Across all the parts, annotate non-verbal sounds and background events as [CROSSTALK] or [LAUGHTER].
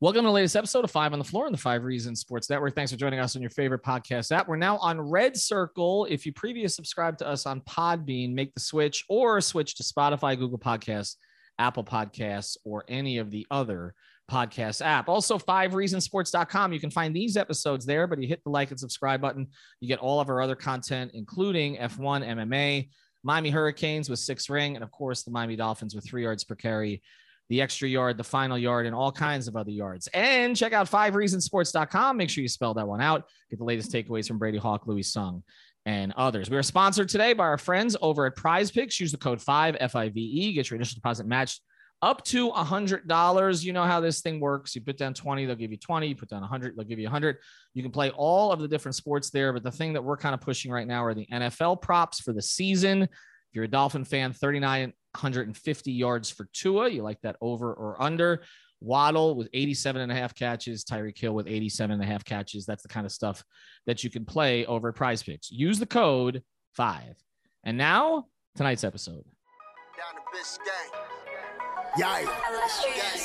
Welcome to the latest episode of Five on the Floor on the Five Reasons Sports Network. Thanks for joining us on your favorite podcast app. We're now on Red Circle. If you previously subscribed to us on Podbean, make the switch or switch to Spotify, Google Podcasts, Apple Podcasts, or any of the other podcast app. Also, fivereasonsports.com. You can find these episodes there, but you hit the like and subscribe button. You get all of our other content, including F1, MMA, Miami Hurricanes with six ring, and of course, the Miami Dolphins with three yards per carry the extra yard, the final yard, and all kinds of other yards. And check out fivereasonsports.com. Make sure you spell that one out. Get the latest takeaways from Brady Hawk, Louis Sung, and others. We are sponsored today by our friends over at Prize Picks. Use the code 5 FIVE. Get your initial deposit matched up to a hundred dollars. You know how this thing works. You put down 20, they'll give you 20. You put down a hundred, they'll give you a hundred. You can play all of the different sports there. But the thing that we're kind of pushing right now are the NFL props for the season. If you're a Dolphin fan, 39 150 yards for Tua. You like that over or under? Waddle with 87 and a half catches, Tyreek Hill with 87 and a half catches. That's the kind of stuff that you can play over at prize picks. Use the code five. And now, tonight's episode. Down to Biscayne. Yeah.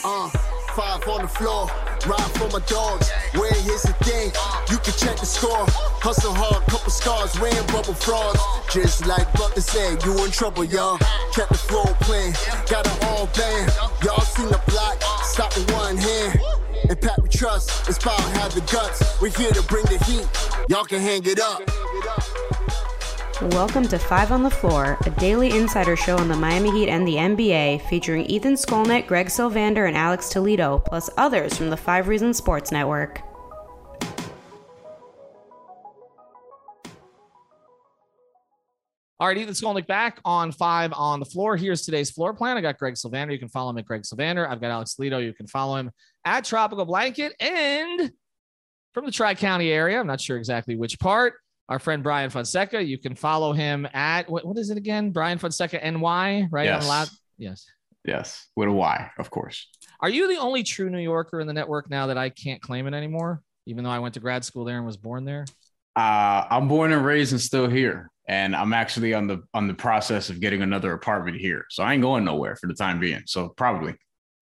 Uh, five on the floor, ride for my dogs. Where here's the thing, you can check the score. Hustle hard, couple scars, wearing bubble frogs. Just like Butler said, you in trouble, y'all. Kept the floor playing, got it all band. Y'all seen the block, stop with one hand. And Pat we trust, it's power have the guts. We're here to bring the heat, y'all can hang it up. Welcome to Five on the Floor, a daily insider show on the Miami Heat and the NBA, featuring Ethan Skolnick, Greg Sylvander, and Alex Toledo, plus others from the Five Reasons Sports Network. All right, Ethan Skolnick back on five on the floor. Here's today's floor plan. I got Greg Sylvander. You can follow him at Greg Sylvander. I've got Alex Toledo. You can follow him at Tropical Blanket. And from the Tri County area, I'm not sure exactly which part, our friend Brian Fonseca. You can follow him at what, what is it again? Brian Fonseca NY, right? Yes. Lab. Yes. Yes. With a Y, of course. Are you the only true New Yorker in the network now that I can't claim it anymore, even though I went to grad school there and was born there? Uh, I'm born and raised and still here. And I'm actually on the on the process of getting another apartment here. So I ain't going nowhere for the time being. So probably.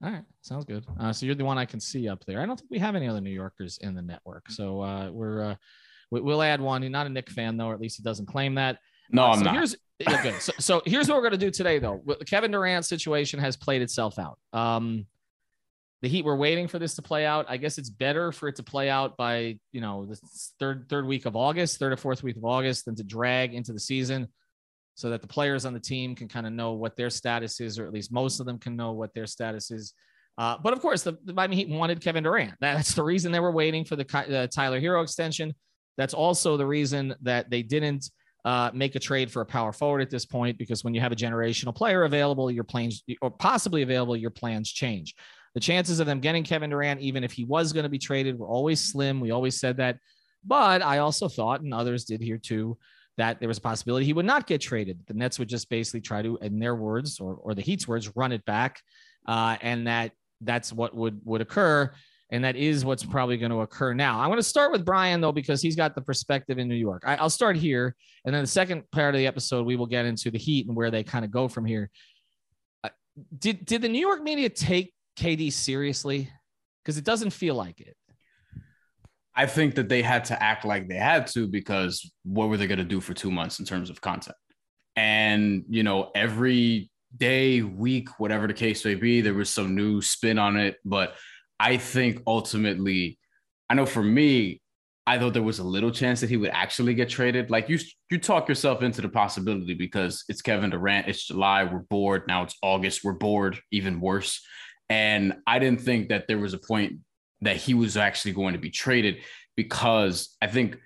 All right, sounds good. Uh, so you're the one I can see up there. I don't think we have any other New Yorkers in the network, so uh, we're uh, we, will add one. He's not a Knick fan though, or at least he doesn't claim that. No, Uh, I'm so not. Here's, yeah, good. So, so here's what we're going to do today, though. The Kevin Durant situation has played itself out. Um, the Heat were waiting for this to play out. I guess it's better for it to play out by you know the third third week of August, third or fourth week of August, than to drag into the season, so that the players on the team can kind of know what their status is, or at least most of them can know what their status is. Uh, but of course, the, the Miami Heat wanted Kevin Durant. [LAUGHS] That's the reason they were waiting for the uh, Tyler Herro extension. That's also the reason that they didn't uh, make a trade for a power forward at this point, because when you have a generational player available, your plans or possibly available, your plans change. The chances of them getting Kevin Durant, even if he was going to be traded, were always slim. We always said that. But I also thought, and others did here too, that there was a possibility he would not get traded. The Nets would just basically try to, in their words, or, or the Heat's words, run it back, uh, and that that's what would would occur. And that is what's probably going to occur now. I'm going to start with Brian, though, because he's got the perspective in New York. I, I'll start here. And then the second part of the episode, we will get into the Heat and where they kind of go from here. Uh, did, did the New York media take KD seriously? Because it doesn't feel like it. I think that they had to act like they had to because what were they going to do for two months in terms of content? And, you know, every day, week, whatever the case may be, there was some new spin on it. But I think ultimately, I know for me, I thought there was a little chance that he would actually get traded. Like you, you talk yourself into the possibility because it's Kevin Durant. It's July. We're bored. Now it's August. We're bored. Even worse. And I didn't think that there was a point that he was actually going to be traded because I think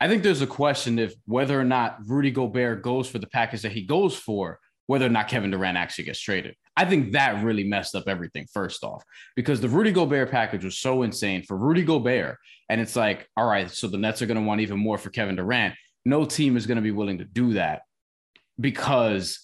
I think there's a question if whether or not Rudy Gobert goes for the package that he goes for, whether or not Kevin Durant actually gets traded. I think that really messed up everything, first off, because the Rudy Gobert package was so insane for Rudy Gobert. And it's like, all right, so the Nets are going to want even more for Kevin Durant. No team is going to be willing to do that because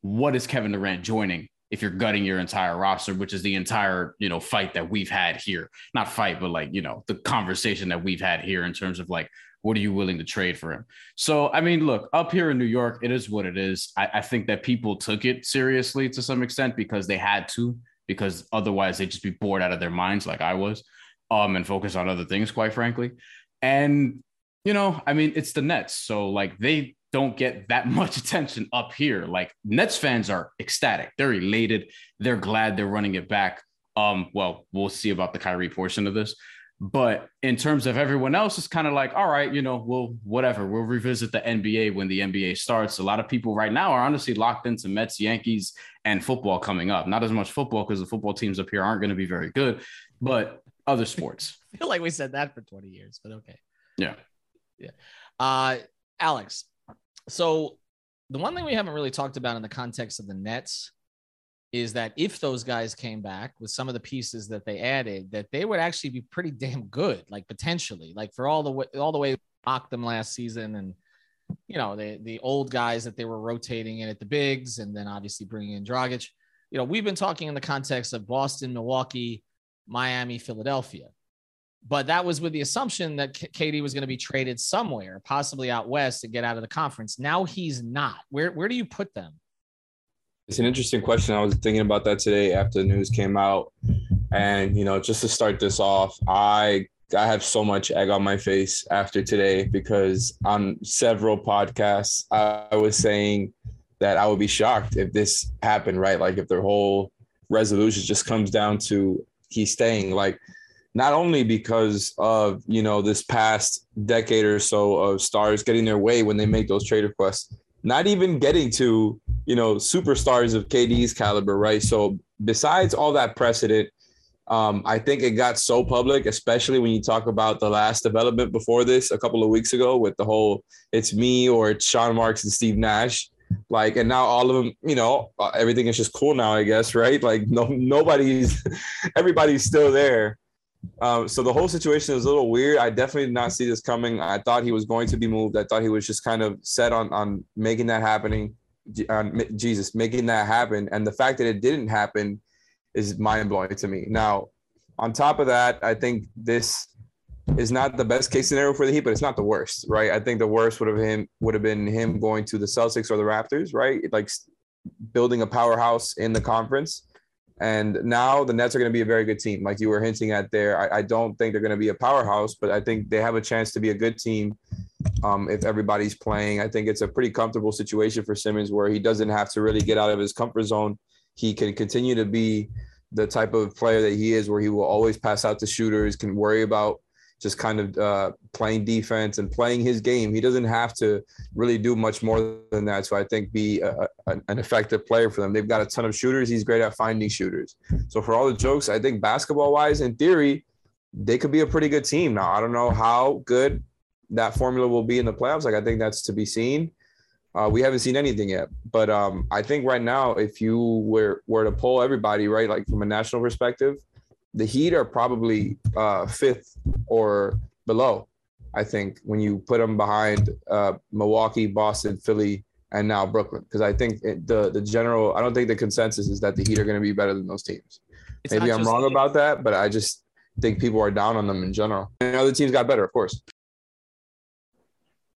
what is Kevin Durant joining if you're gutting your entire roster, which is the entire, you know, fight that we've had here? Not fight, but like, you know, the conversation that we've had here in terms of like, what are you willing to trade for him? So, I mean, look, up here in New York, it is what it is. I, I think that people took it seriously to some extent because they had to, because otherwise they'd just be bored out of their minds, like I was, um, and focus on other things, quite frankly. And, you know, I mean, it's the Nets. So, like, they don't get that [LAUGHS] much attention up here. Like, Nets fans are ecstatic. They're elated. They're glad they're running it back. Um, well, we'll see about the Kyrie portion of this. But in terms of everyone else, it's kind of like, all right, you know, we'll whatever. We'll revisit the NBA when the NBA starts. A lot of people right now are honestly locked into Mets, Yankees, and football coming up. Not as much football because the football teams up here aren't going to be very good, but other sports. [LAUGHS] I feel like we said that for 20 years, but okay. Yeah. Yeah. Uh, Alex, so the one thing we haven't really talked about in the context of the Nets is that if those guys came back with some of the pieces that they added, that they would actually be pretty damn good, like potentially, like for all the way all the way mocked them last season, and you know the the old guys that they were rotating in at the bigs, and then obviously bringing in Dragic. You know, we've been talking in the context of Boston, Milwaukee, Miami, Philadelphia, but that was with the assumption that KD was going to be traded somewhere, possibly out west, to get out of the conference. Now he's not. Where where do you put them? It's an interesting question. I was thinking about that today after the news came out. And, you know, just to start this off, I I have so much egg on my face after today because on several podcasts I was saying that I would be shocked if this happened, right? Like if their whole resolution just comes down to he's staying. Like not only because of you know this past decade or so of stars getting their way when they make those trade requests, not even getting to you know, superstars of KD's caliber, right? So besides all that precedent, um, I think it got so public, especially when you talk about the last development before this a couple of weeks ago with the whole it's me or it's Sean Marks and Steve Nash. Like, and now all of them, you know, uh, everything is just cool now, I guess, right? Like, no, [LAUGHS] nobody's, everybody's still there. Um, so the whole situation is a little weird. I definitely did not see this coming. I thought he was going to be moved. I thought he was just kind of set on on making that happening uh, Jesus making that happen. And the fact that it didn't happen is mind blowing to me. Now, on top of that, I think this is not the best case scenario for the Heat, but it's not the worst, right? I think the worst would have him would have been him going to the Celtics or the Raptors, right? Like building a powerhouse in the conference. And now the Nets are going to be a very good team, like you were hinting at there. I, I don't think they're going to be a powerhouse, but I think they have a chance to be a good team um, if everybody's playing. I think it's a pretty comfortable situation for Simmons where he doesn't have to really get out of his comfort zone. He can continue to be the type of player that he is, where he will always pass out to shooters, can worry about just kind of uh, playing defense and playing his game. He doesn't have to really do much more than that. So I think be a, a, an effective player for them. They've got a ton of shooters. He's great at finding shooters. So for all the jokes, I think basketball wise, in theory, they could be a pretty good team. Now I don't know how good that formula will be in the playoffs. Like I think that's to be seen. Uh, we haven't seen anything yet, but um, I think right now, if you were were to poll everybody, right, like from a national perspective, the Heat are probably uh, fifth or below. I think when you put them behind uh, Milwaukee, Boston, Philly, and now Brooklyn, because I think it, the the general, I don't think the consensus is that the Heat are going to be better than those teams. It's Maybe I'm wrong about that, but I just think people are down on them in general. And other teams got better, of course.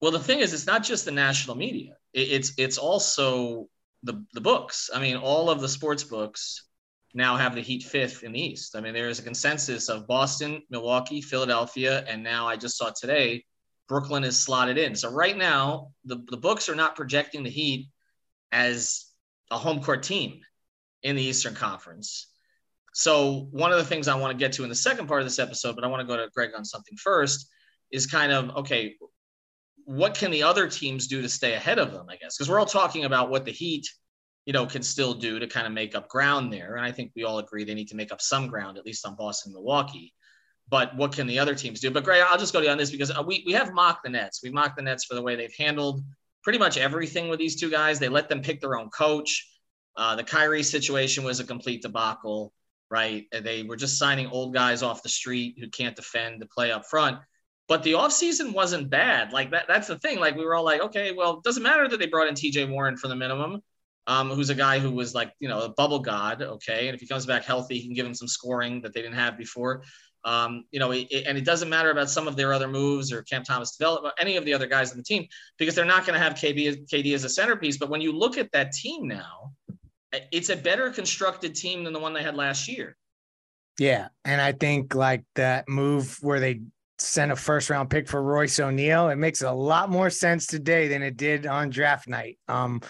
Well, the thing is, it's not just the national media. It's it's also the the books. I mean, all of the sports books now have the Heat fifth in the East. I mean, there is a consensus of Boston, Milwaukee, Philadelphia, and now I just saw today Brooklyn is slotted in. So right now, the, the books are not projecting the Heat as a home court team in the Eastern Conference. So one of the things I want to get to in the second part of this episode, but I want to go to Greg on something first, is kind of okay. What can the other teams do to stay ahead of them? I guess because we're all talking about what the Heat, you know, can still do to kind of make up ground there, and I think we all agree they need to make up some ground, at least on Boston, Milwaukee. But what can the other teams do? But Gray, I'll just go to you on this because uh, we we have mocked the Nets. We mocked the Nets for the way they've handled pretty much everything with these two guys. They let them pick their own coach. Uh, the Kyrie situation was a complete debacle right? They were just signing old guys off the street who can't defend to play up front. But the offseason wasn't bad. Like that, that's the thing. Like we were all like, okay, well, it doesn't matter that they brought in TJ Warren for the minimum, um, who's a guy who was like, you know, a bubble god. Okay. And if he comes back healthy, he can give him some scoring that they didn't have before. Um, you know, it, and it doesn't matter about some of their other moves or Cam Thomas development, any of the other guys on the team, because they're not going to have KB, KD as a centerpiece. But when you look at that team now, it's a better constructed team than the one they had last year. Yeah, and I think like that move where they sent a first round pick for Royce O'Neale, it makes a lot more sense today than it did on draft night. Um,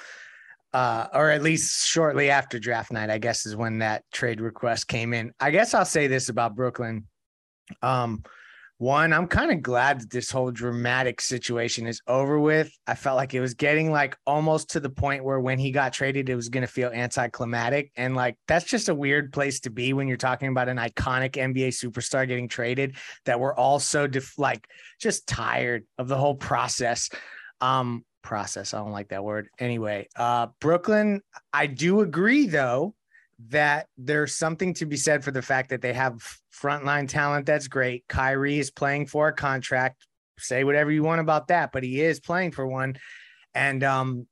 uh, or at least shortly after draft night, I guess is when that trade request came in. I guess I'll say this about Brooklyn. Um, one, I'm kind of glad that this whole dramatic situation is over with. I felt like it was getting like almost to the point where when he got traded, it was going to feel anticlimactic. And like, that's just a weird place to be when you're talking about an iconic NBA superstar getting traded that we're all so def- like just tired of the whole process. Um, process. I don't like that word. Anyway, uh, Brooklyn, I do agree though that there's something to be said for the fact that they have frontline talent that's great. Kyrie is playing for a contract. Say whatever you want about that, but he is playing for one. And um,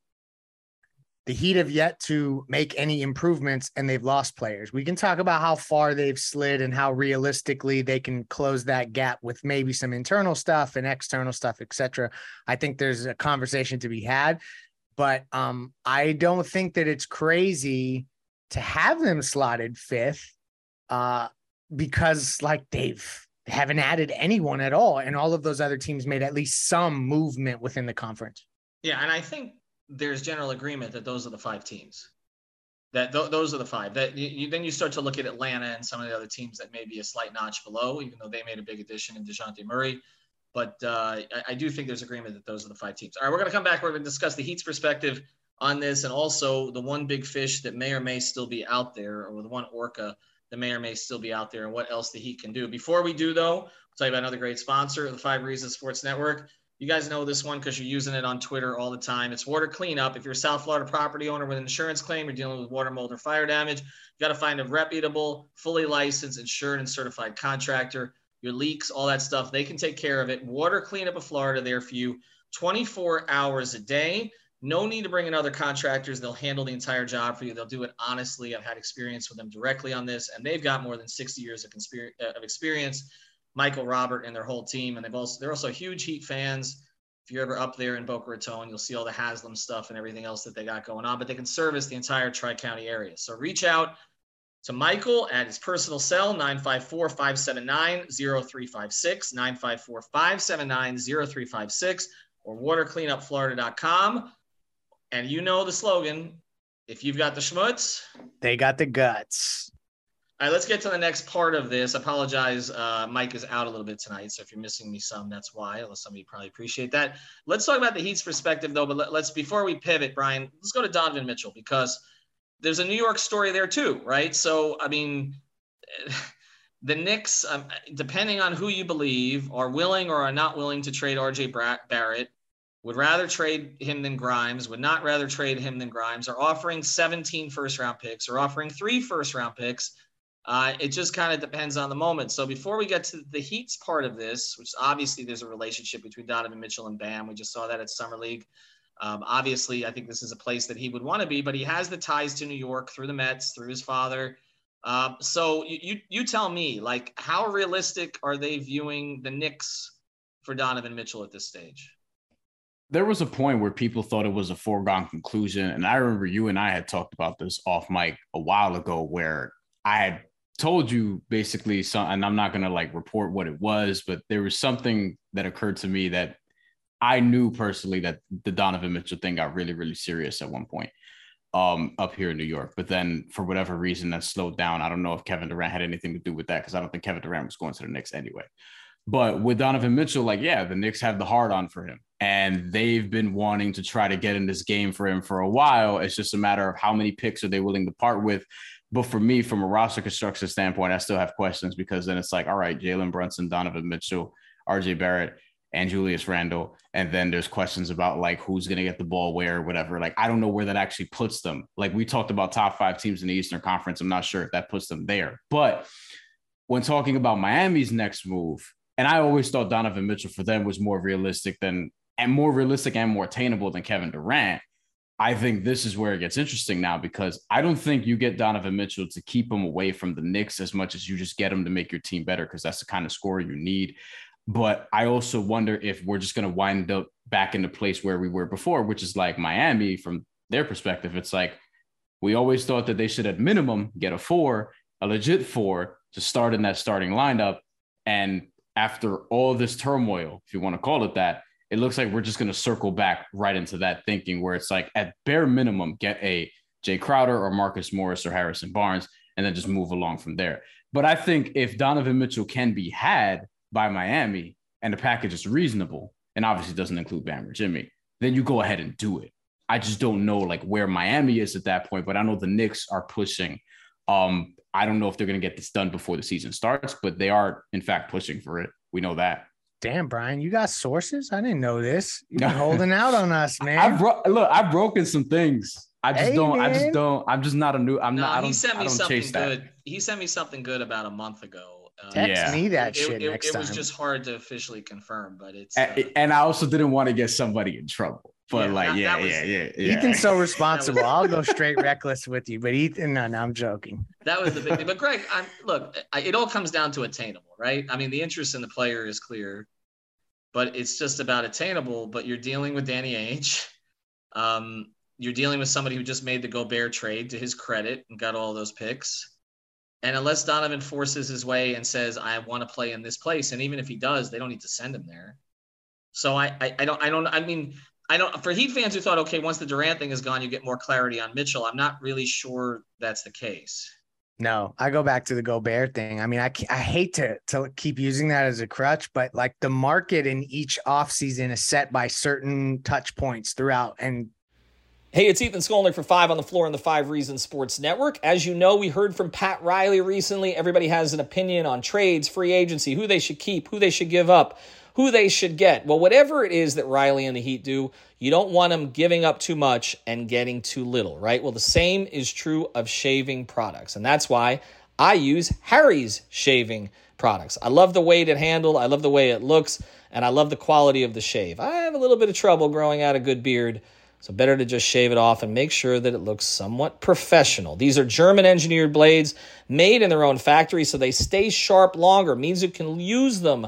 the Heat have yet to make any improvements and they've lost players. We can talk about how far they've slid and how realistically they can close that gap with maybe some internal stuff and external stuff, etc. I think there's a conversation to be had, but um, I don't think that it's crazy to have them slotted fifth uh, because like they've haven't added anyone at all and all of those other teams made at least some movement within the conference yeah and i think there's general agreement that those are the five teams. That th- those are the five. That you, you, then you start to look at atlanta and some of the other teams that may be a slight notch below even though they made a big addition in DeJounte Murray. But uh, I, I, do think there's agreement that those are the five teams. All right we're going to come back. We're going to discuss the heat's perspective on this, and also the one big fish that may or may still be out there, or the one orca that may or may still be out there, and what else the Heat can do. Before we do, though, I'll tell you about another great sponsor, the Five Reasons Sports Network. You guys know this one because you're using it on Twitter all the time. It's water cleanup. If you're a South Florida property owner with an insurance claim, you're dealing with water, mold, or fire damage, you got to find a reputable, fully licensed, insured, and certified contractor. Your leaks, all that stuff, they can take care of it. Water Cleanup of Florida, there for you 24 hours a day. No need to bring in other contractors. They'll handle the entire job for you. They'll do it honestly. I've had experience with them directly on this, and they've got more than 60 years of, of experience. Michael Robert and their whole team, and they've also they're also huge Heat fans. If you're ever up there in Boca Raton, you'll see all the Haslem stuff and everything else that they got going on. But they can service the entire Tri County area. So reach out to Michael at his personal cell 954 579 0356, 954 579 0356, or watercleanupflorida.com. And you know the slogan if you've got the schmutz, they got the guts. All right, let's get to the next part of this. Apologize. Uh, Mike is out a little bit tonight. So if you're missing me some, that's why. Unless some of you probably appreciate that. Let's talk about the Heat's perspective, though. But let, let's, before we pivot, Brian, let's go to Donovan Mitchell because there's a New York story there, too, right? So, I mean, [LAUGHS] the Knicks, um, depending on who you believe, are willing or are not willing to trade RJ Barrett would rather trade him than Grimes, would not rather trade him than Grimes, are offering 17 first round picks, or offering three first round picks. Uh, it just kind of depends on the moment. So before we get to the Heat's part of this, which obviously there's a relationship between Donovan Mitchell and Bam, we just saw that at Summer League. Um, obviously, I think this is a place that he would want to be, but he has the ties to New York through the Mets, through his father. Uh, so you, you you tell me, like, how realistic are they viewing the Knicks for Donovan Mitchell at this stage? there was a point where people thought it was a foregone conclusion. And I remember you and I had talked about this off mic a while ago where I had told you basically some, and I'm not going to like report what it was, but there was something that occurred to me that I knew personally that the Donovan Mitchell thing got really, really serious at one point. um, up here in New York. But then for whatever reason that slowed down. I don't know if Kevin Durant had anything to do with that because I don't think Kevin Durant was going to the Knicks anyway. But with Donovan Mitchell, like, yeah, the Knicks have the hard on for him. And they've been wanting to try to get in this game for him for a while. It's just a matter of how many picks are they willing to part with. But for me, from a roster construction standpoint, I still have questions because then it's like, all right, Jalen Brunson, Donovan Mitchell, RJ Barrett, and Julius Randle. And then there's questions about like who's going to get the ball where, whatever. Like, I don't know where that actually puts them. Like, we talked about top five teams in the Eastern Conference. I'm not sure if that puts them there. But when talking about Miami's next move, and I always thought Donovan Mitchell for them was more realistic than and more realistic and more attainable than Kevin Durant. I think this is where it gets interesting now because I don't think you get Donovan Mitchell to keep him away from the Knicks as much as you just get him to make your team better because that's the kind of scorer you need. But I also wonder if we're just going to wind up back in the place where we were before, which is like Miami from their perspective. It's like we always thought that they should, at minimum, get a four, a legit four to start in that starting lineup. And after all this turmoil, if you want to call it that, it looks like we're just going to circle back right into that thinking where it's like at bare minimum get a Jae Crowder or Marcus Morris or Harrison Barnes and then just move along from there. But I think if Donovan Mitchell can be had by Miami and the package is reasonable and obviously doesn't include Bam or Jimmy, then you go ahead and do it. I just don't know like where Miami is at that point, but I know the Knicks are pushing um I don't know if they're going to get this done before the season starts, but they are in fact pushing for it. We know that. Damn, Brian, you got sources? I didn't know this. You've been [LAUGHS] holding out on us, man. I bro- look, I've broken some things. I just hey, don't. Man. I just don't. I'm just not a new. I'm no, not. I don't, he sent me something good. That. He sent me something good about a month ago. Uh, Text yeah. me that it, shit it, next it, time. It was just hard to officially confirm, but it's. Uh, and, and I also didn't want to get somebody in trouble. But Yeah, like, that- yeah, that was- yeah, yeah, yeah. Ethan's so [LAUGHS] responsible. I'll go straight reckless with you, but Ethan, no, no, I'm joking. That was the big thing. But [LAUGHS] Greg, I'm, look, I, it all comes down to attainable, right? I mean, the interest in the player is clear, but it's just about attainable. But you're dealing with Danny Ainge. Um, you're dealing with somebody who just made the Gobert trade to his credit and got all those picks. And unless Donovan forces his way and says, I want to play in this place, and even if he does, they don't need to send him there. So I, I, I don't, I don't, I mean, I don't, for Heat fans who thought, okay, once the Durant thing is gone, you get more clarity on Mitchell. I'm not really sure that's the case. No, I go back to the Gobert thing. I mean, I, I hate to, to keep using that as a crutch, but like the market in each offseason is set by certain touch points throughout. And Hey, it's Ethan Skolnick for Five on the Floor on the Five Reasons Sports Network. As you know, we heard from Pat Riley recently. Everybody has an opinion on trades, free agency, who they should keep, who they should give up, who they should get. Well, whatever it is that Riley and the Heat do, you don't want them giving up too much and getting too little, right? Well, the same is true of shaving products. And that's why I use Harry's shaving products. I love the weight it handled, I love the way it looks, and I love the quality of the shave. I have a little bit of trouble growing out a good beard. So better to just shave it off and make sure that it looks somewhat professional. These are German engineered blades made in their own factory so they stay sharp longer, means you can use them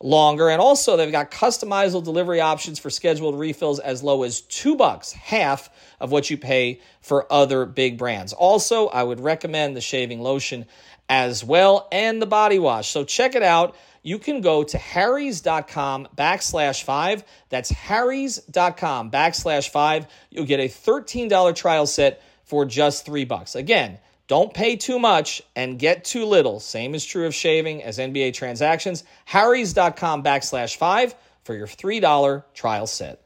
longer. And also they've got customizable delivery options for scheduled refills as low as two bucks, half of what you pay for other big brands. Also, I would recommend the shaving lotion as well and the body wash. So check it out you can go to harrys.com backslash five. That's harrys.com backslash five. You'll get a $13 trial set for just three bucks. Again, don't pay too much and get too little. Same is true of shaving as NBA transactions. harrys.com backslash five for your $3 trial set.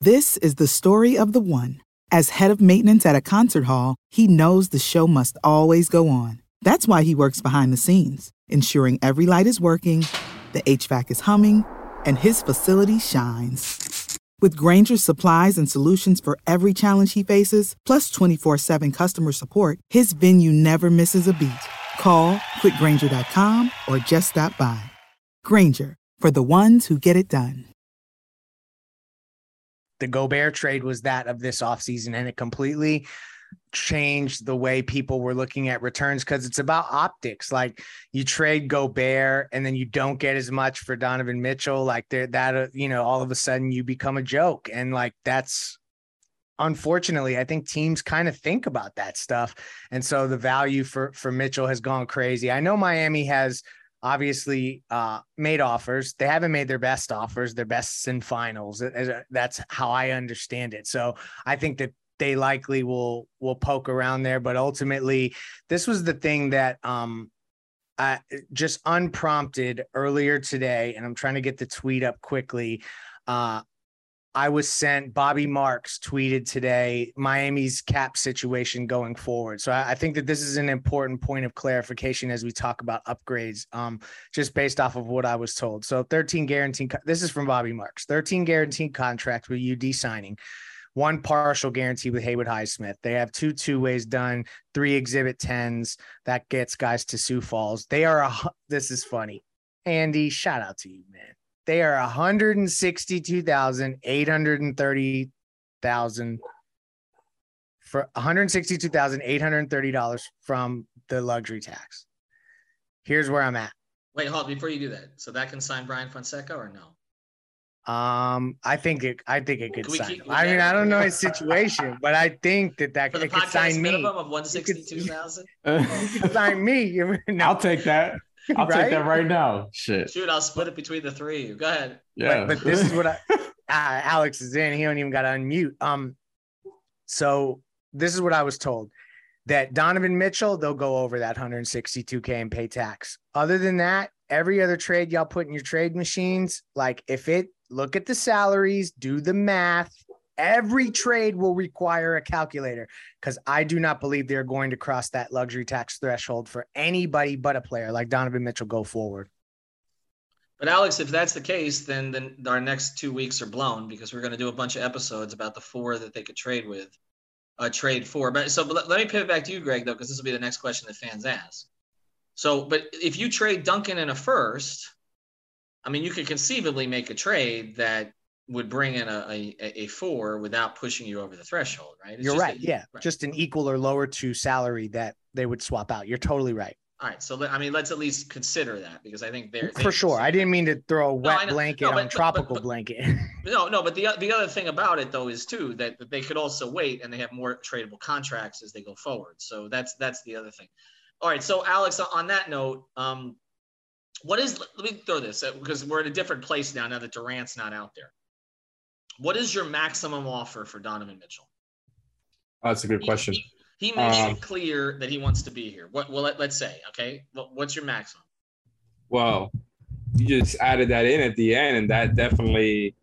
This is the story of the one. As head of maintenance at a concert hall, he knows the show must always go on. That's why he works behind the scenes, ensuring every light is working, the HVAC is humming, and his facility shines. With Grainger's supplies and solutions for every challenge he faces, plus 24 7 customer support, his venue never misses a beat. Call quickgranger.com or just stop by. Granger, for the ones who get it done. the Gobert trade was that of this offseason, and it completely changed the way people were looking at returns because it's about optics. Like you trade Gobert and then you don't get as much for Donovan Mitchell. Like that, uh, you know, all of a sudden you become a joke. And like that's unfortunately, I think teams kind of think about that stuff. And so the value for for Mitchell has gone crazy. I know Miami has obviously uh, made offers. They haven't made their best offers, their best in finals. That's how I understand it. So I think that they likely will will poke around there. But ultimately, this was the thing that um I just unprompted earlier today, and I'm trying to get the tweet up quickly. Uh I was sent Bobby Marks tweeted today Miami's cap situation going forward. So I, I, think that this is an important point of clarification as we talk about upgrades, um, just based off of what I was told. So 13 guaranteed. This is from Bobby Marks. 13 guaranteed contracts with UD signing, one partial guarantee with Haywood Highsmith. They have two two ways done, three exhibit tens that gets guys to Sioux Falls. They are a. This is funny, Andy. Shout out to you, man they are 162,830,000 for $162,830 from the luxury tax. Here's where I'm at. Wait, hold before you do that. So that can sign Brian Fonseca or no? Um, I think it. I think it could sign. Keep, I mean, I don't know his [LAUGHS] situation, but I think that that For the it could sign me. Minimum of one sixty two thousand. [LAUGHS] [LAUGHS] sign me. no. I'll take that. I'll right? take that right now. Shit. Shoot, I'll split it between the three of you. Go ahead. Yeah. But, but this is what I, uh, Alex is in. He don't even got to unmute. Um, so this is what I was told that Donovan Mitchell, they'll go over that 162K and pay tax. Other than that, every other trade y'all put in your trade machines, like if it look at the salaries, do the math, Every trade will require a calculator because I do not believe they're going to cross that luxury tax threshold for anybody but a player like Donovan Mitchell go forward. But Alex, if that's the case, then then our next two weeks are blown because we're going to do a bunch of episodes about the four that they could trade with, uh, trade for. But so, but let, let me pivot back to you, Greg, though, because this will be the next question that fans ask. So, but if you trade Duncan in a first, I mean, you could conceivably make a trade that would bring in a, a, a, four without pushing you over the threshold, right? It's You're right. A, yeah. Right. Just an equal or lower to salary that they would swap out. You're totally right. All right. So, I mean, let's at least consider that because I think they're. For sure. I didn't mean to throw a wet no, blanket no, but, on tropical but, but, blanket. [LAUGHS] [LAUGHS] no, no. But the, the other thing about it, though, is too that, that they could also wait and they have more tradable contracts as they go forward. So that's that's the other thing. All right. So, Alex, on that note, um, what is, let me throw this because we're in a different place now, now that Durant's not out there. What is your maximum offer for Donovan Mitchell? Oh, that's a good question. He, he, he makes um, it clear that he wants to be here. What? Well, let, us say, okay. what's your maximum? Well, you just added that in at the end, and that definitely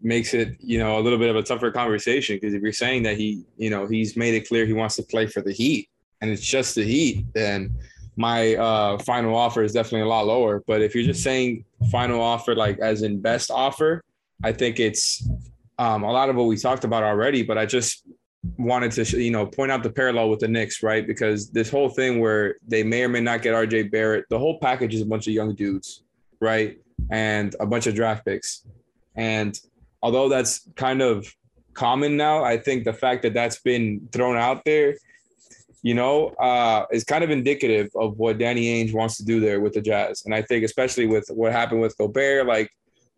makes it, you know, a little bit of a tougher conversation because if you're saying that he, you know, he's made it clear he wants to play for the Heat, and it's just the Heat, then my uh, final offer is definitely a lot lower. But if you're just saying final offer, like as in best offer, I think it's um, a lot of what we talked about already, but I just wanted to, you know, point out the parallel with the Knicks, right? Because this whole thing where they may or may not get RJ Barrett, the whole package is a bunch of young dudes, right? And a bunch of draft picks. And although that's kind of common now, I think the fact that that's been thrown out there, you know, uh, is kind of indicative of what Danny Ainge wants to do there with the Jazz. And I think, especially with what happened with Gobert, like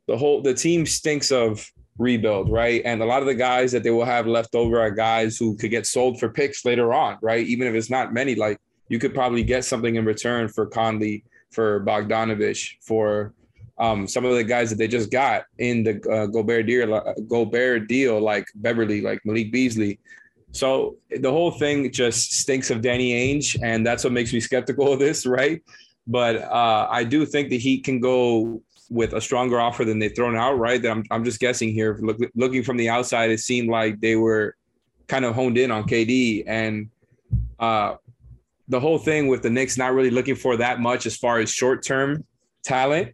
the whole the team stinks of rebuild, right? And a lot of the guys that they will have left over are guys who could get sold for picks later on, right? Even if it's not many, like you could probably get something in return for Conley, for Bogdanovich, for um, some of the guys that they just got in the uh, Gobert deal, uh, Gobert deal, like Beverley, like Malik Beasley. So the whole thing just stinks of Danny Ainge, and that's what makes me skeptical of this, right? But uh, I do think the Heat can go with a stronger offer than they've thrown out, right? That I'm, I'm just guessing here. Look, looking from the outside, it seemed like they were kind of honed in on KD. And uh, the whole thing with the Knicks not really looking for that much as far as short term talent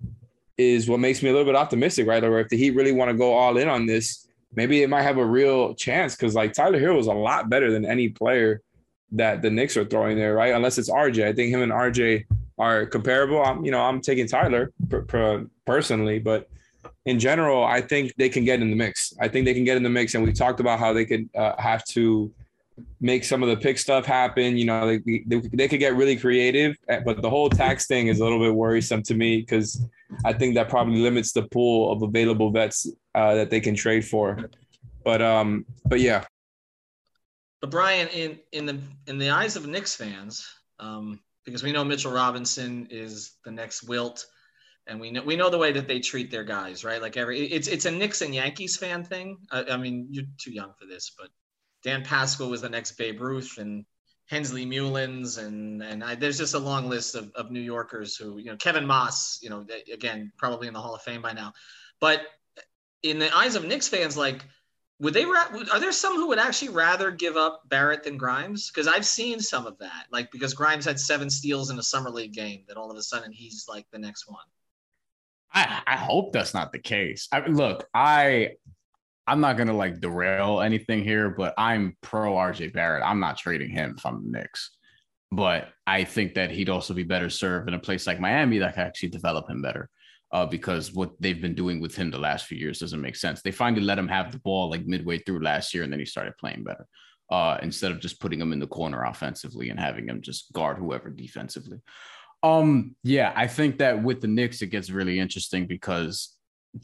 is what makes me a little bit optimistic, right? Or if the Heat really want to go all in on this, maybe it might have a real chance because like Tyler Hill is a lot better than any player that the Knicks are throwing there, right? Unless it's RJ. I think him and RJ are comparable. I'm, you know, I'm taking Tyler per, per, personally, but in general, I think they can get in the mix. I think they can get in the mix, and we talked about how they could uh, have to make some of the pick stuff happen. You know, they, they, they could get really creative, eh, but the whole tax thing is a little bit worrisome to me because I think that probably limits the pool of available vets uh, that they can trade for. But um, but yeah. But Brian, in in the in the eyes of Knicks fans, um, because we know Mitchell Robinson is the next Wilt, and we know we know the way that they treat their guys, right? Like every it's it's a Knicks and Yankees fan thing. I, I mean, you're too young for this, but Dan Pasqua was the next Babe Ruth, and Hensley Meulens, and and I, there's just a long list of, of New Yorkers who, you know, Kevin Maas, you know, again, probably in the Hall of Fame by now. But in the eyes of Knicks fans, like, would they, are there some who would actually rather give up Barrett than Grimes? Because I've seen some of that, like, because Grimes had seven steals in a summer league game, that all of a sudden he's like the next one. I, I hope that's not the case. I, look, I I'm not gonna like derail anything here, but I'm pro RJ Barrett. I'm not trading him I'm the Knicks. But I think that he'd also be better served in a place like Miami that could actually develop him better. Uh, because what they've been doing with him the last few years doesn't make sense. They finally let him have the ball like midway through last year, and then he started playing better. Uh, instead of just putting him in the corner offensively and having him just guard whoever defensively. Um, yeah, I think that with the Knicks, it gets really interesting because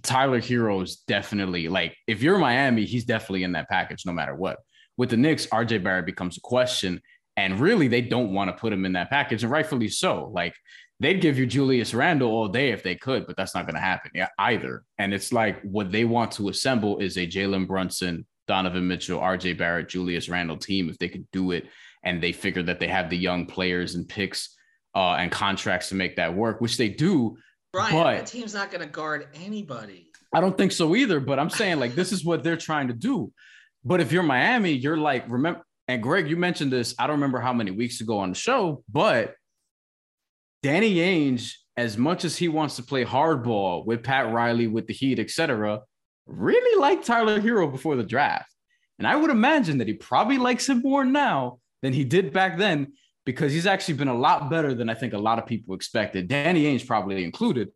Tyler Herro is definitely like if you're Miami, he's definitely in that package no matter what. With the Knicks, RJ Barrett becomes a question, and really they don't want to put him in that package, and rightfully so. Like they'd give you Julius Randle all day if they could, but that's not going to happen either. And it's like what they want to assemble is a Jalen Brunson, Donovan Mitchell, RJ Barrett, Julius Randle team if they could do it, and they figure that they have the young players and picks uh, and contracts to make that work, which they do. Brian, but that team's not going to guard anybody. I don't think so either. But I'm saying like this is what they're trying to do. But if you're Miami, you're like remember. And Greg, you mentioned this. I don't remember how many weeks ago on the show, but Danny Ainge, as much as he wants to play hardball with Pat Riley, with the Heat, etc., really liked Tyler Herro before the draft. And I would imagine that he probably likes him more now than he did back then because he's actually been a lot better than I think a lot of people expected. Danny Ainge probably included.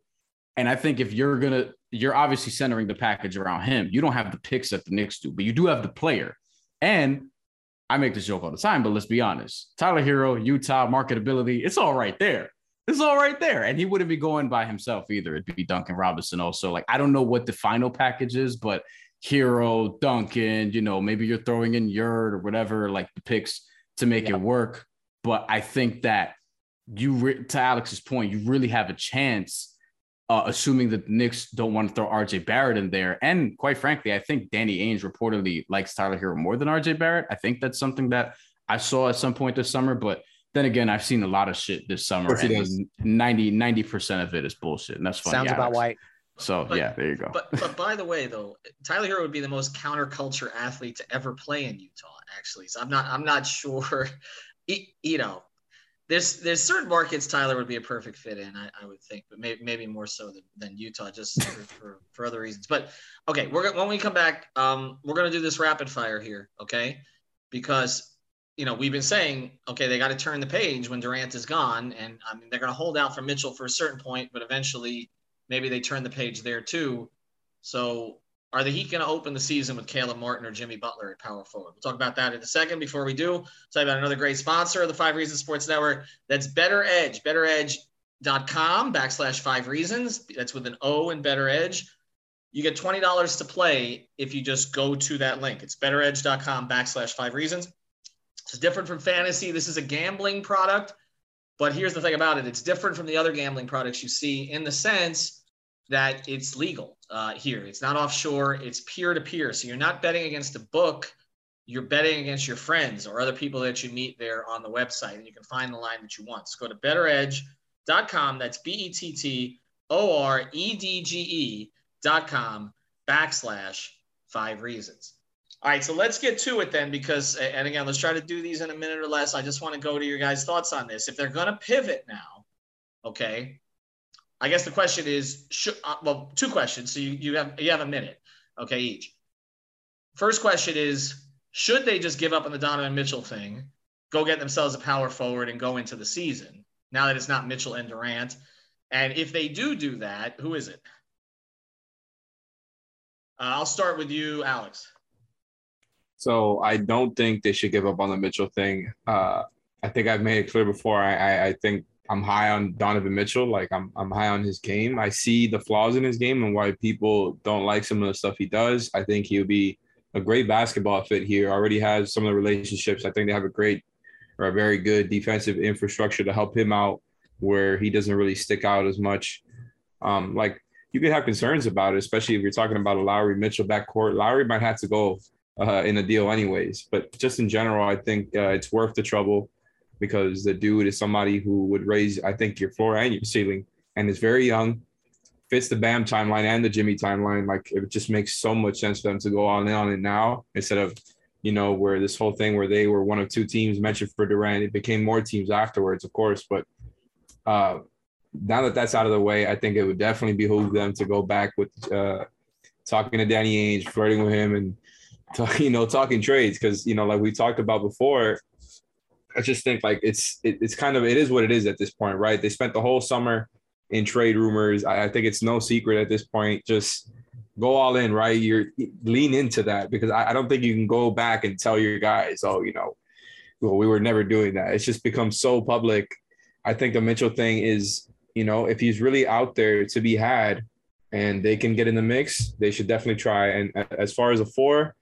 And I think if you're gonna, you're obviously centering the package around him. You don't have the picks that the Knicks do, but you do have the player. And I make this joke all the time, but let's be honest. Tyler Herro, Utah, marketability, it's all right there. It's all right there. And he wouldn't be going by himself either. It'd be Duncan Robinson also. Like, I don't know what the final package is, but Herro, Duncan, you know, maybe you're throwing in Yurt or whatever, like the picks to make it work. But I think that you, re- to Alex's point, you really have a chance, uh, assuming that the Knicks don't want to throw RJ Barrett in there. And quite frankly, I think Danny Ainge reportedly likes Tyler Herro more than RJ Barrett. I think that's something that I saw at some point this summer. But then again, I've seen a lot of shit this summer, and 90, 90% of it is bullshit. And that's funny. Sounds Alex. about white. So but, yeah, there you go. But but by the [LAUGHS] way, though, Tyler Herro would be the most counterculture athlete to ever play in Utah. Actually, so I'm not I'm not [LAUGHS] sure you know, there's there's certain markets Tyler would be a perfect fit in, I, I would think, but maybe maybe more so than, than Utah, just for, [LAUGHS] for, for, other reasons. But okay, we're when we come back, um, we're gonna do this rapid fire here, okay? Because you know we've been saying, okay, they got to turn the page when Durant is gone, and I mean they're gonna hold out for Mitchell for a certain point, but eventually maybe they turn the page there too. So are the Heat going to open the season with Caleb Martin or Jimmy Butler at power forward? We'll talk about that in a second. Before we do, talk about another great sponsor of the Five Reasons Sports Network. That's Better Edge, bettoredge.com backslash five reasons. That's with an O in BettorEdge. You get $20 to play if you just go to that link. It's bettoredge.com backslash five reasons. It's different from fantasy. This is a gambling product. But here's the thing about it it's different from the other gambling products you see in the sense that it's legal uh, here. It's not offshore, it's peer to peer. So you're not betting against a book, you're betting against your friends or other people that you meet there on the website. And you can find the line that you want. So go to bettoredge.com. That's B E T T O R E D G E.com backslash five reasons. All right, so let's get to it then, because, and again, let's try to do these in a minute or less. I just want to go to your guys' thoughts on this. If they're going to pivot now, okay, I guess the question is, should, uh, well, two questions. So you, you have you have a minute, okay, each. First question is, should they just give up on the Donovan Mitchell thing, go get themselves a power forward, and go into the season now that it's not Mitchell and Durant? And if they do do that, who is it? Uh, I'll start with you, Alex. So I don't think they should give up on the Mitchell thing. Uh, I think I've made it clear before. I, I, I think I'm high on Donovan Mitchell. Like I'm I'm high on his game. I see the flaws in his game and why people don't like some of the stuff he does. I think he'll be a great basketball fit here. Already has some of the relationships. I think they have a great or a very good defensive infrastructure to help him out where he doesn't really stick out as much. Um, like you could have concerns about it, especially if you're talking about a Lowry Mitchell backcourt. Lowry might have to go uh, in a deal, anyways. But just in general, I think uh, it's worth the trouble because the dude is somebody who would raise, I think, your floor and your ceiling, and is very young, fits the Bam timeline and the Jimmy timeline. Like it just makes so much sense for them to go on in on it now instead of, you know, where this whole thing where they were one of two teams mentioned for Durant, it became more teams afterwards, of course. But uh, now that that's out of the way, I think it would definitely behoove them to go back with uh, talking to Danny Ainge, flirting with him, and [LAUGHS] you know talking trades because you know like we talked about before. I just think like it's it, it's kind of it is what it is at this point, right? They spent the whole summer in trade rumors. I, I think it's no secret at this point. Just go all in, right? You're lean into that because I, I don't think you can go back and tell your guys, oh, you know, well, we were never doing that. It's just become so public. I think the Mitchell thing is, you know, if he's really out there to be had and they can get in the mix, they should definitely try. And uh, as far as a four,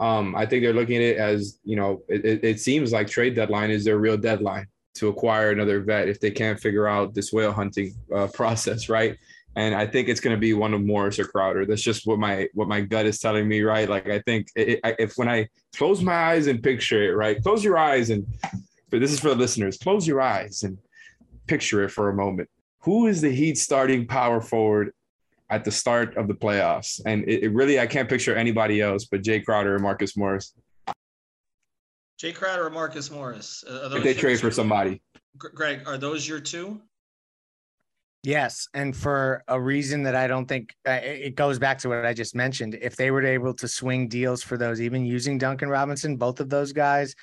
um, I think they're looking at it as, you know, it, it seems like trade deadline is their real deadline to acquire another vet if they can't figure out this whale hunting uh, [LAUGHS] process, right? And I think it's going to be one of Morris or Crowder. That's just what my what my gut is telling me, right? Like I think it, if when I close my eyes and picture it, right? Close your eyes and for this is for the listeners. Close your eyes and picture it for a moment. Who is the Heat starting power forward at the start of the playoffs? And it, it really I can't picture anybody else but Jae Crowder and Marcus Morris. Jae Crowder or Marcus Morris? Uh, if they trade for somebody. Greg, are those your two? Yes, and for a reason that I don't think uh, it goes back to what I just mentioned. If they were able to swing deals for those, even using Duncan Robinson, both of those guys,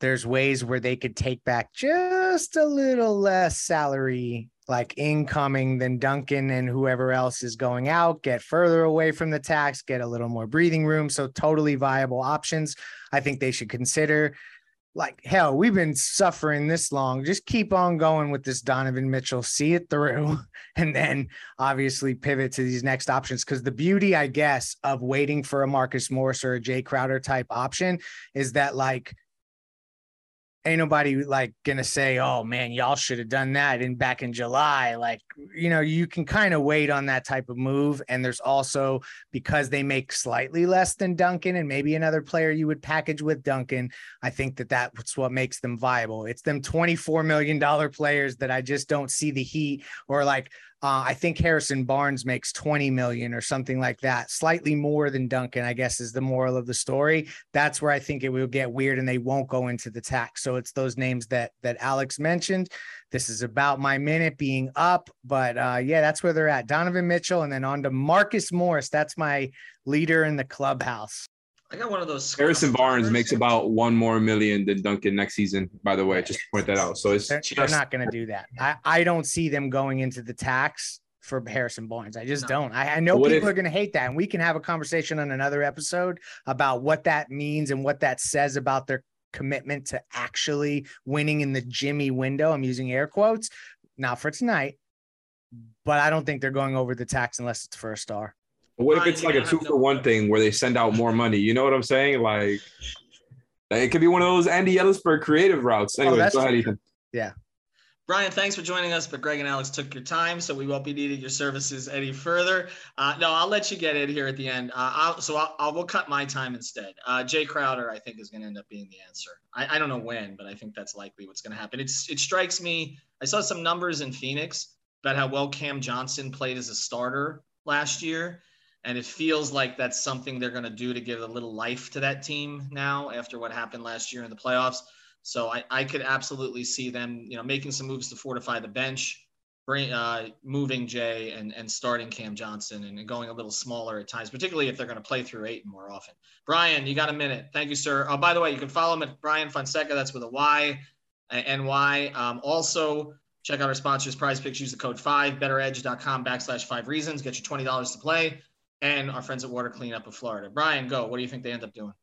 there's ways where they could take back just a little less salary, like incoming then Duncan and whoever else is going out, get further away from the tax, get a little more breathing room. So, totally viable options. I think they should consider like hell, we've been suffering this long. Just keep on going with this Donovan Mitchell, see it through, [LAUGHS] and then obviously pivot to these next options. Because the beauty, I guess, of waiting for a Marcus Morris or a Jae Crowder type option is that like ain't nobody like gonna say, "Oh man, y'all should have done that in back in July." Like, you know, you can kind of wait on that type of move. And there's also because they make slightly less than Duncan and maybe another player you would package with Duncan. I think that that's what makes them viable. It's them 24 million dollar players that I just don't see the Heat or like uh, I think Harrison Barnes makes 20 million or something like that, slightly more than Duncan, I guess is the moral of the story. That's where I think it will get weird and they won't go into the tax. So it's those names that that Alex mentioned. This is about my minute being up, but uh, yeah, that's where they're at. Donovan Mitchell and then on to Marcus Morris. That's my leader in the clubhouse. I got one of those. Harrison Barnes makes about one more million than Duncan next season, by the way, just to point that out. So it's they're, just, they're not going to do that. I, I don't see them going into the tax for Harrison Barnes. I just no. don't. I, I know what people if, are going to hate that. And we can have a conversation on another episode about what that means and what that says about their commitment to actually winning in the Jimmy window. I'm using air quotes, not for tonight, but I don't think they're going over the tax unless it's for a star. What if it's like a two for one thing where they send out more money? You know what I'm saying? Like it could be one of those Andy Elisburg creative routes. Anyway, oh, go ahead, Ethan. Yeah. Brian, thanks for joining us, but Greg and Alex took your time, so we won't be needing your services any further. Uh, no, I'll let you get in here at the end. Uh, I'll, so I'll, I'll, we'll cut my time instead. Uh, Jae Crowder, I think, is going to end up being the answer. I, I don't know when, but I think that's likely what's going to happen. It's it strikes me. I saw some numbers in Phoenix about how well Cam Johnson played as a starter last year, and it feels like that's something they're going to do to give a little life to that team now after what happened last year in the playoffs. So I, I could absolutely see them, you know, making some moves to fortify the bench, bring, uh, moving Jae and, and starting Cam Johnson and going a little smaller at times, particularly if they're going to play through eight more often. Brian, you got a minute. Thank you, sir. Oh, by the way, you can follow him at Brian Fonseca. That's with a Y and Y. Um, also, check out our sponsors, Prize Picks. Use the code five, bettoredge.com backslash five reasons. Get you $20 to play. And our friends at Water Cleanup of Florida. Brian, go. What do you think they end up doing?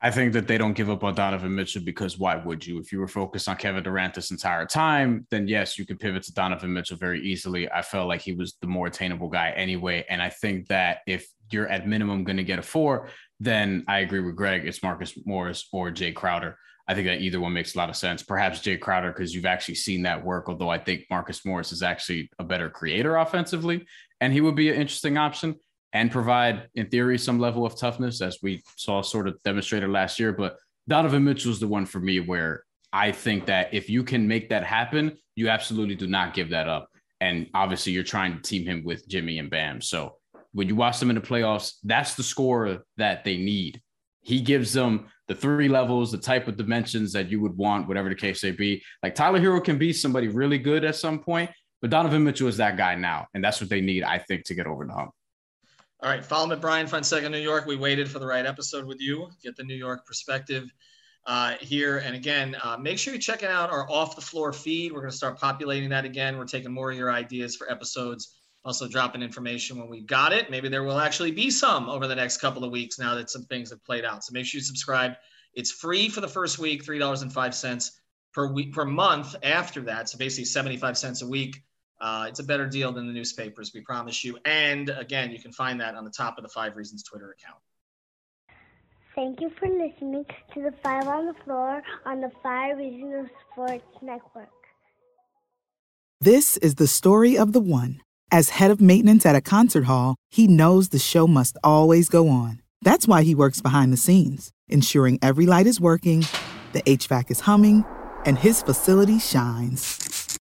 I think that they don't give up on Donovan Mitchell because why would you? If you were focused on Kevin Durant this entire time, then yes, you could pivot to Donovan Mitchell very easily. I felt like he was the more attainable guy anyway. And I think that if you're at minimum going to get a four, then I agree with Greg. It's Marcus Morris or Jae Crowder. I think that either one makes a lot of sense. Perhaps Jae Crowder, because you've actually seen that work, although I think Marcus Morris is actually a better creator offensively, and he would be an interesting option. And provide, in theory, some level of toughness, as we saw sort of demonstrated last year. But Donovan Mitchell is the one for me where I think that if you can make that happen, you absolutely do not give that up. And obviously, you're trying to team him with Jimmy and Bam. So when you watch them in the playoffs, that's the score that they need. He gives them the three levels, the type of dimensions that you would want, whatever the case may be. Like Tyler Herro can be somebody really good at some point, but Donovan Mitchell is that guy now. And that's what they need, I think, to get over the hump. All right, follow me Brian Fonseca, New York. We waited for the right episode with you, get the New York perspective uh, here. And again, uh, make sure you're checking out our off the floor feed. We're going to start populating that again. We're taking more of your ideas for episodes, also dropping information when we got it. Maybe there will actually be some over the next couple of weeks now that some things have played out. So make sure you subscribe. It's free for the first week, $3.05 per week per month after that. So basically 75 cents a week. Uh, it's a better deal than the newspapers, we promise you. And again, you can find that on the top of the Five Reasons Twitter account. Thank you for listening to the Five on the Floor on the Five Reasons Sports Network. This is the story of the one. As head of maintenance at a concert hall, he knows the show must always go on. That's why he works behind the scenes, ensuring every light is working, the HVAC is humming, and his facility shines.